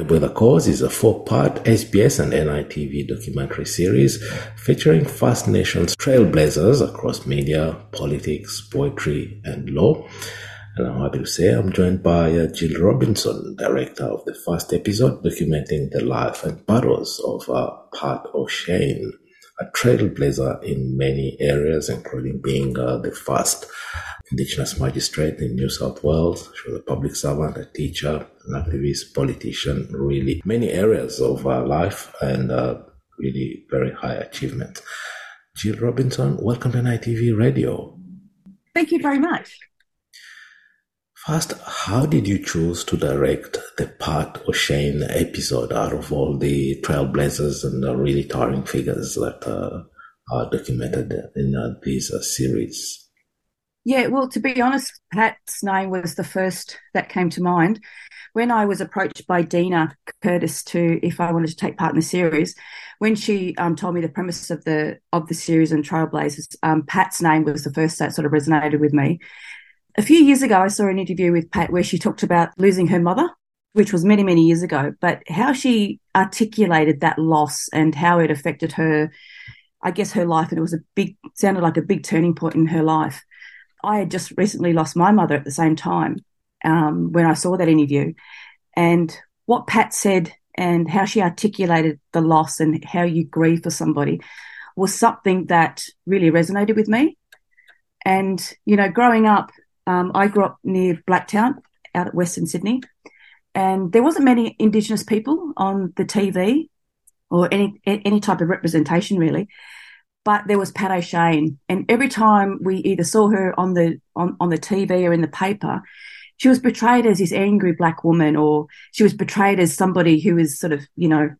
Rebel the Cause is a four-part SBS and NITV documentary series featuring First Nations trailblazers across media, politics, poetry, and law. And I'm happy to say I'm joined by uh, Jill Robinson, director of the first episode, documenting the life and battles of uh, Pat O'Shane, a trailblazer in many areas, including being uh, the first Indigenous magistrate in New South Wales. She was a public servant, a teacher, an activist, politician, really many areas of her life and uh, really very high achievement. Jill Robinson, welcome to NITV Radio. Thank you very much. First, how did you choose to direct the Pat O'Shane episode out of all the trailblazers and the really towering figures that uh, are documented in uh, this uh, series? Yeah, well, to be honest, Pat's name was the first that came to mind. When I was approached by Dena Curtis to if I wanted to take part in the series, when she um, told me the premise of the of the series and Trailblazers, um, Pat's name was the first that sort of resonated with me. A few years ago, I saw an interview with Pat where she talked about losing her mother, which was many many years ago, but how she articulated that loss and how it affected her, I guess her life, and it was a big sounded like a big turning point in her life I had just recently lost my mother at the same time um, when I saw that interview. And what Pat said and how she articulated the loss and how you grieve for somebody was something that really resonated with me. And, you know, growing up, um, I grew up near Blacktown out at Western Sydney, and there wasn't many Indigenous people on the TV or any any type of representation really but there was Pat O'Shane. And every time we either saw her on the on, on the TV or in the paper, she was portrayed as this angry black woman, or she was portrayed as somebody who is sort of, you know,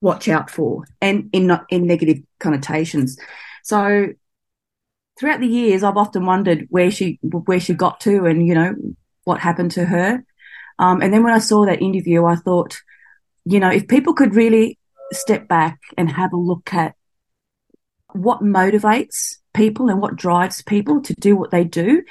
watch out for, and in not in negative connotations. So throughout the years, I've often wondered where she where she got to, and you know what happened to her. Um, and then when I saw that interview, I thought, you know, if people could really step back and have a look at what motivates people and what drives people to do what they do.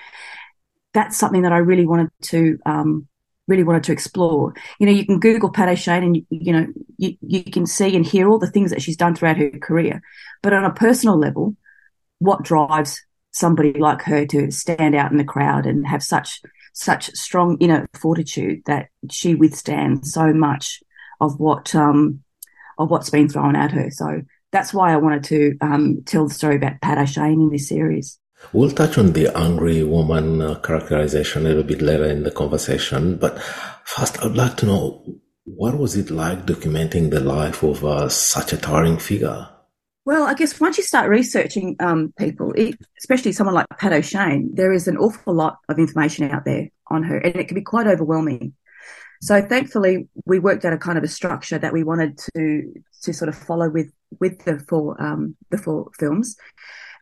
That's something that I really wanted to um, really wanted to explore. You know, you can Google Pat O'Shane and you, you know you, you can see and hear all the things that she's done throughout her career. But on a personal level, what drives somebody like her to stand out in the crowd and have such such strong inner fortitude that she withstands so much of what um, of what's been thrown at her. So that's why I wanted to um, tell the story about Pat O'Shane in this series. We'll touch on the angry woman uh, characterization a little bit later in the conversation, but first I'd like to know what was it like documenting the life of uh, such a towering figure? Well, I guess once you start researching um, people, especially someone like Pat O'Shane, there is an awful lot of information out there on her, and it can be quite overwhelming. So thankfully, we worked out a kind of a structure that we wanted to to sort of follow with with the four um, the four films,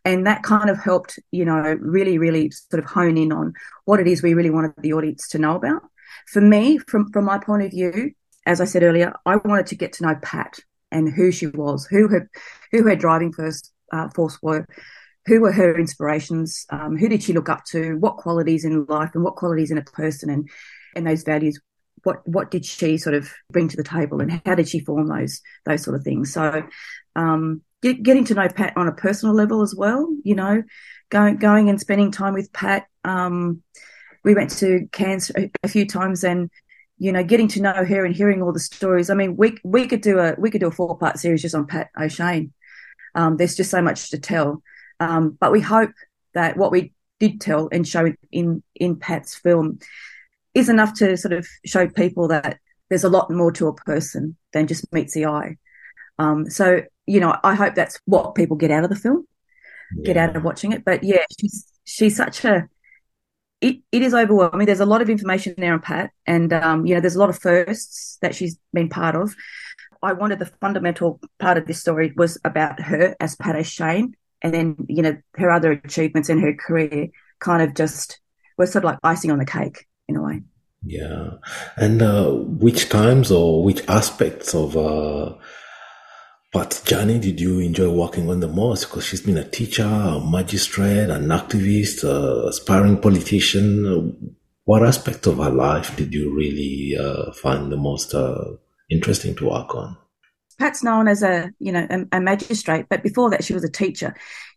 and that kind of helped you know really really sort of hone in on what it is we really wanted the audience to know about. For me, from from my point of view, as I said earlier, I wanted to get to know Pat and who she was, who her who her driving first uh, force were, who were her inspirations, um, who did she look up to, what qualities in life and what qualities in a person and and those values what what did she sort of bring to the table and how did she form those those sort of things? So um, get, getting to know pat on a personal level as well you know going going and spending time with pat um, we went to cairns a, a, few times and you know getting to know her and hearing all the stories i mean we we could do a we could do a four part series just on pat o'shane um, there's just so much to tell um, but we hope that what we did tell and show in in pat's film is enough to sort of show people that there's a lot more to a person than just meets the eye. Um, so, you know, I hope that's what people get out of the film, yeah. get out of watching it. But yeah, she's she's such a it, it is overwhelming. There's a lot of information there on Pat, and um, you know, there's a lot of firsts that she's been part of. I wanted the fundamental part of this story was about her as Pat O'Shane, and then you know her other achievements in her career kind of just were sort of like icing on the cake in a way. Yeah. And uh, which times or which aspects of uh, Pat's journey did you enjoy working on the most? Because she's been a teacher, a magistrate, an activist, a aspiring politician. What aspect of her life did you really uh, find the most uh, interesting to work on? Pat's known as a you know a, a, magistrate, but before that she was a teacher.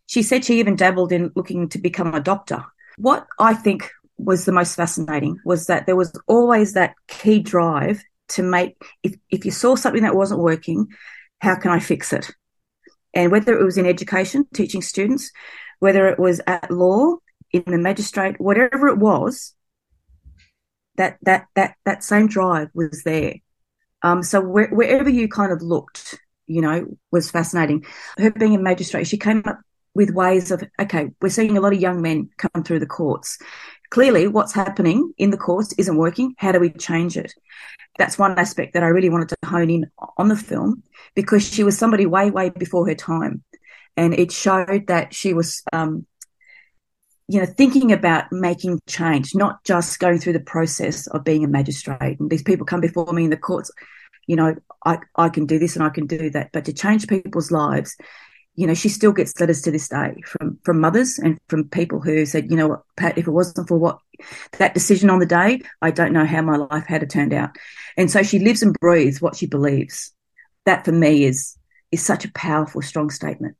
She said she even dabbled in looking to become a doctor. What I think was the most fascinating was that there was always that key drive to make if, if you saw something that wasn't working, how can I fix it? And whether it was in education, teaching students, whether it was at law, in the magistrate, whatever it was, that that that that same drive was there. Um, so where, wherever you kind of looked, you know, was fascinating. Her being a magistrate, she came up with ways of okay, we're seeing a lot of young men come through the courts. Clearly, what's happening in the courts isn't working. How do we change it? That's one aspect that I really wanted to hone in on the film because she was somebody way, way before her time, and it showed that she was um, you know, thinking about making change, not just going through the process of being a magistrate. And these people come before me in the courts, you know, I, I can do this and I can do that. But to change people's lives, you know, she still gets letters to this day from, from mothers and from people who said, you know what, Pat, if it wasn't for what that decision on the day, I don't know how my life had turned out. And so she lives and breathes what she believes. That for me is, is such a powerful, strong statement.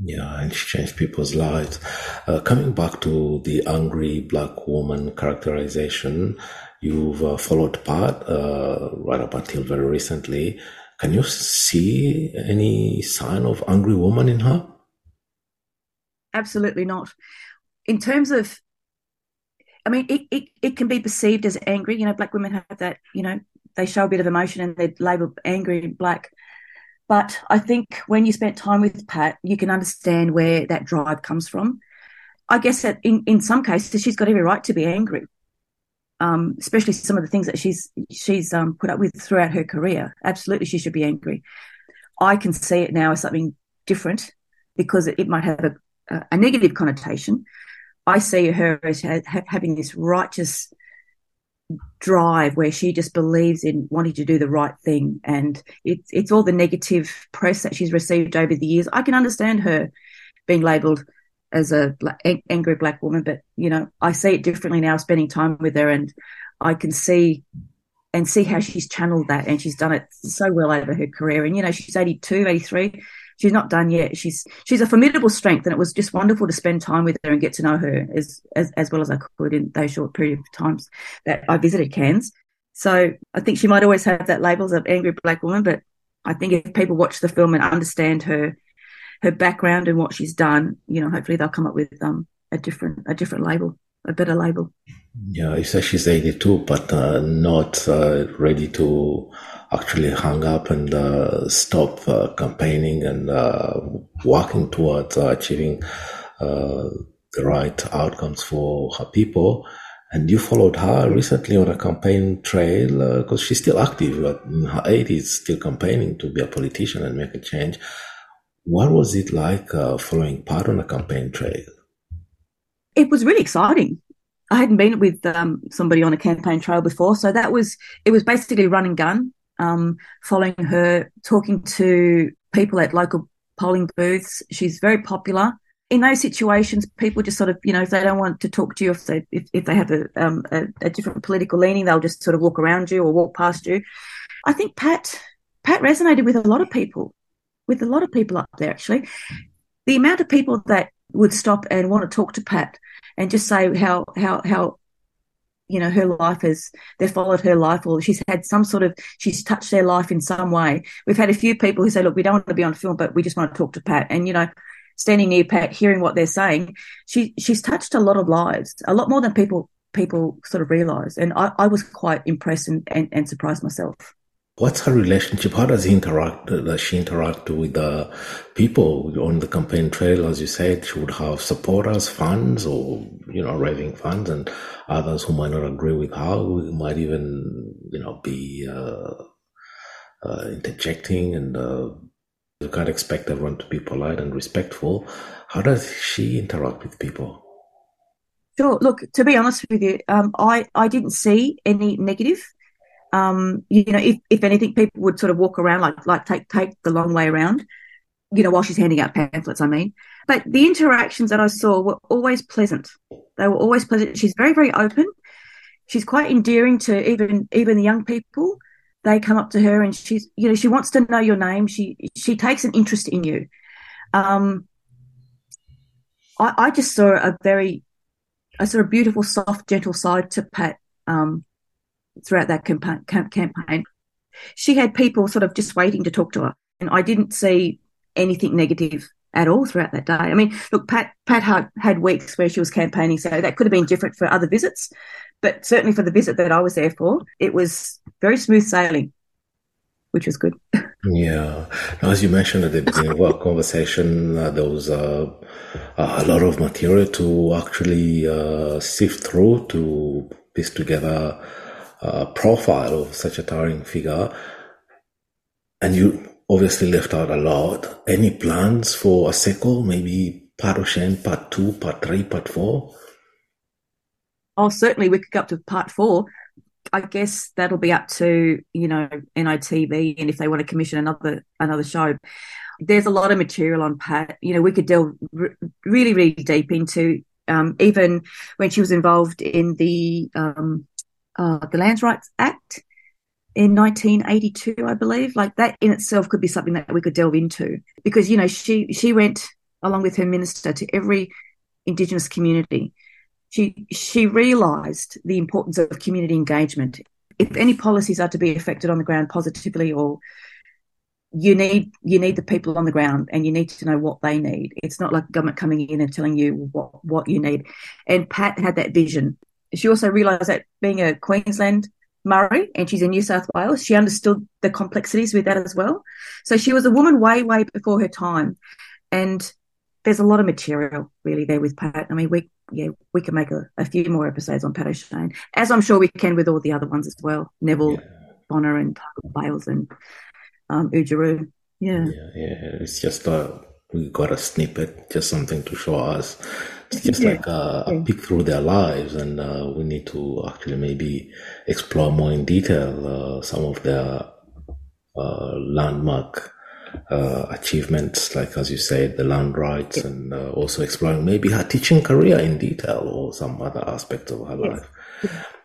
Yeah, and she changed people's lives. Uh, coming back to the angry black woman characterization, you've uh, followed Pat uh, right up until very recently. Can you see any sign of angry woman in her? Absolutely not. In terms of, I mean, it, it, it can be perceived as angry. You know, black women have that, you know, they show a bit of emotion and they're labeled angry and black. But I think when you spent time with Pat, you can understand where that drive comes from. I guess that in, in some cases, she's got every right to be angry, um, especially some of the things that she's she's um, put up with throughout her career. Absolutely, she should be angry. I can see it now as something different because it, it might have a, a, negative connotation. I see her as ha- having this righteous drive where she just believes in wanting to do the right thing and it's it's all the negative press that she's received over the years i can understand her being labeled as a black, angry black woman but you know i see it differently now spending time with her and i can see and see how she's channeled that and she's done it so well over her career and you know she's 82 83 she's not done yet. She's she's a formidable strength, and it was just wonderful to spend time with her and get to know her as as, as well as I could in those short period of times that I visited Cairns. So I think she might always have that labels of angry black woman, but I think if people watch the film and understand her her background and what she's done, you know, hopefully they'll come up with um, a different a different label, a better label. Yeah, you say she's 82, but uh, not uh, ready to actually hang up and uh, stop uh, campaigning and uh, working towards uh, achieving the right outcomes for her people. And you followed her recently on a campaign trail because she's still active in her 80s, still campaigning to be a politician and make a change. What was it like following Pat on a campaign trail? It was really exciting I hadn't been with um, somebody on a campaign trail before, so that was it was basically run and gun. Um, following her, talking to people at local polling booths. She's very popular. In those situations, people just sort of, you know, if they don't want to talk to you, if they if, if they have a, um, a, a different political leaning, they'll just sort of walk around you or walk past you. I think Pat Pat resonated with a lot of people, with a lot of people up there actually. The amount of people that would stop and want to talk to Pat and just say how how how you know her life has they've followed her life or she's had some sort of she's touched their life in some way. We've had a few people who say look we don't want to be on film but we just want to talk to pat. And you know standing near pat hearing what they're saying she she's touched a lot of lives a lot more than people people sort of realize. And i, I was quite impressed and, and, and surprised myself What's her relationship? How does he interact? Does she interact with the people on the campaign trail? As you said, she would have supporters, fans, or you know, raving fans, and others who might not agree with her, who might even you know be uh, uh, interjecting, and uh, you can't expect everyone to be polite and respectful. How does she interact with people? Sure. Look, to be honest with you, um, I I didn't see any negative um, you know, if, if anything, people would sort of walk around like like take take the long way around, you know, while she's handing out pamphlets. I mean, but the interactions that I saw were always pleasant. They were always pleasant. She's very very open. she's quite endearing to even even the young people. They come up to her and she's you know she wants to know your name. She she takes an interest in you. Um, I, I just saw a very I saw a beautiful, soft, gentle side to Pat um, throughout that campaign. She had people sort of just waiting to talk to her, and I didn't see anything negative at all throughout that day. I mean, look, Pat Pat had, had weeks where she was campaigning, so that could have been different for other visits, but certainly for the visit that I was there for, it was very smooth sailing, which was good. Yeah, as you mentioned at the beginning of our conversation, uh, there was uh, a lot of material to actually uh, sift through to piece together a profile of such a towering figure, and you obviously left out a lot. Any plans for a sequel? Maybe Pat O'Shane, part two, part three, part four? Oh, certainly we could go up to part four. I guess that'll be up to you know NITV and if they want to commission another another show. There's a lot of material on Pat. You know, we could delve r- really, really deep into um, even when she was involved in the um, uh, the Lands Rights Act in 1982, I believe. Like that in itself could be something that we could delve into because you know she she went along with her minister to every Indigenous community. She she realised the importance of community engagement. If any policies are to be affected on the ground positively, or you need you need the people on the ground, and you need to know what they need. It's not like government coming in and telling you what what you need. And Pat had that vision. She also realised that being a Queensland Murri and she's in New South Wales. She understood the complexities with that as well. So she was a woman way, way before her time. And there's a lot of material really there with Pat. I mean, we yeah, we can make a, a few more episodes on Pat O'Shane, as I'm sure we can with all the other ones as well. Neville yeah. Bonner and Bales and um. Yeah. yeah, yeah. It's just uh, we got a snippet, just something to show us it's just yeah. like a, a, peek through their lives, and uh, we need to actually maybe explore more in detail uh, some of their uh, landmark uh, achievements, like as you said, the land rights, and uh, also exploring maybe her teaching career in detail or some other aspects of her life.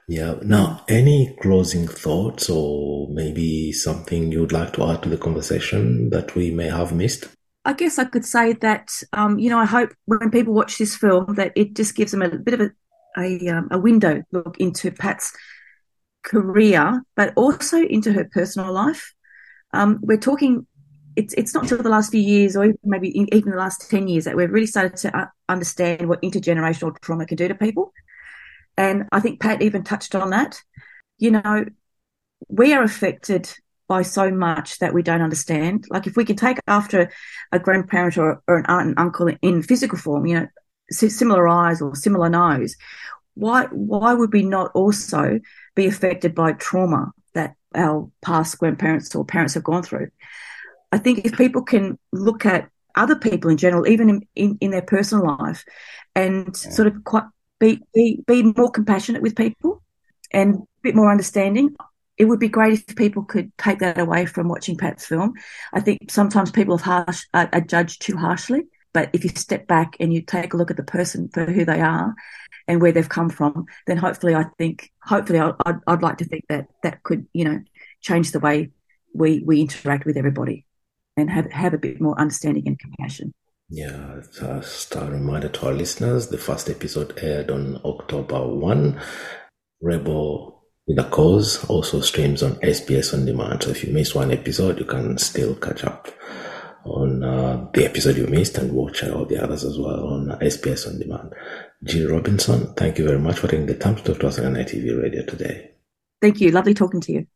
Yeah. Now, any closing thoughts or maybe something you'd like to add to the conversation that we may have missed? I guess I could say that, um, you know, I hope when people watch this film that it just gives them a bit of a a, um, a window look into Pat's career, but also into her personal life. Um, we're talking. It's it's not until the last few years, or maybe even the last ten years, that we've really started to uh, understand what intergenerational trauma can do to people. And I think Pat even touched on that. You know, we are affected by so much that we don't understand. Like if we can take after a grandparent or, or an aunt and uncle in physical form, you know, similar eyes or similar nose, why why would we not also be affected by trauma that our past grandparents or parents have gone through? I think if people can look at other people in general, even in, in, in their personal life, and yeah. sort of quite be, be be more compassionate with people and a bit more understanding it would be great if people could take that away from watching Pat's film. I think sometimes people have harsh, are, are judged too harshly, but if you step back and you take a look at the person for who they are and where they've come from, then hopefully, I think, hopefully, I'd, I'd like to think that that could, you know, change the way we we interact with everybody and have have a bit more understanding and compassion. Yeah, just uh, a reminder to our listeners: the first episode aired on October one. Rebel the cause also streams on SBS On Demand. So if you missed one episode, you can still catch up on uh, the episode you missed and watch all the others as well on SBS On Demand. Jill Robinson, thank you very much for taking the time to talk to us on NITV Radio today. Thank you. Lovely talking to you.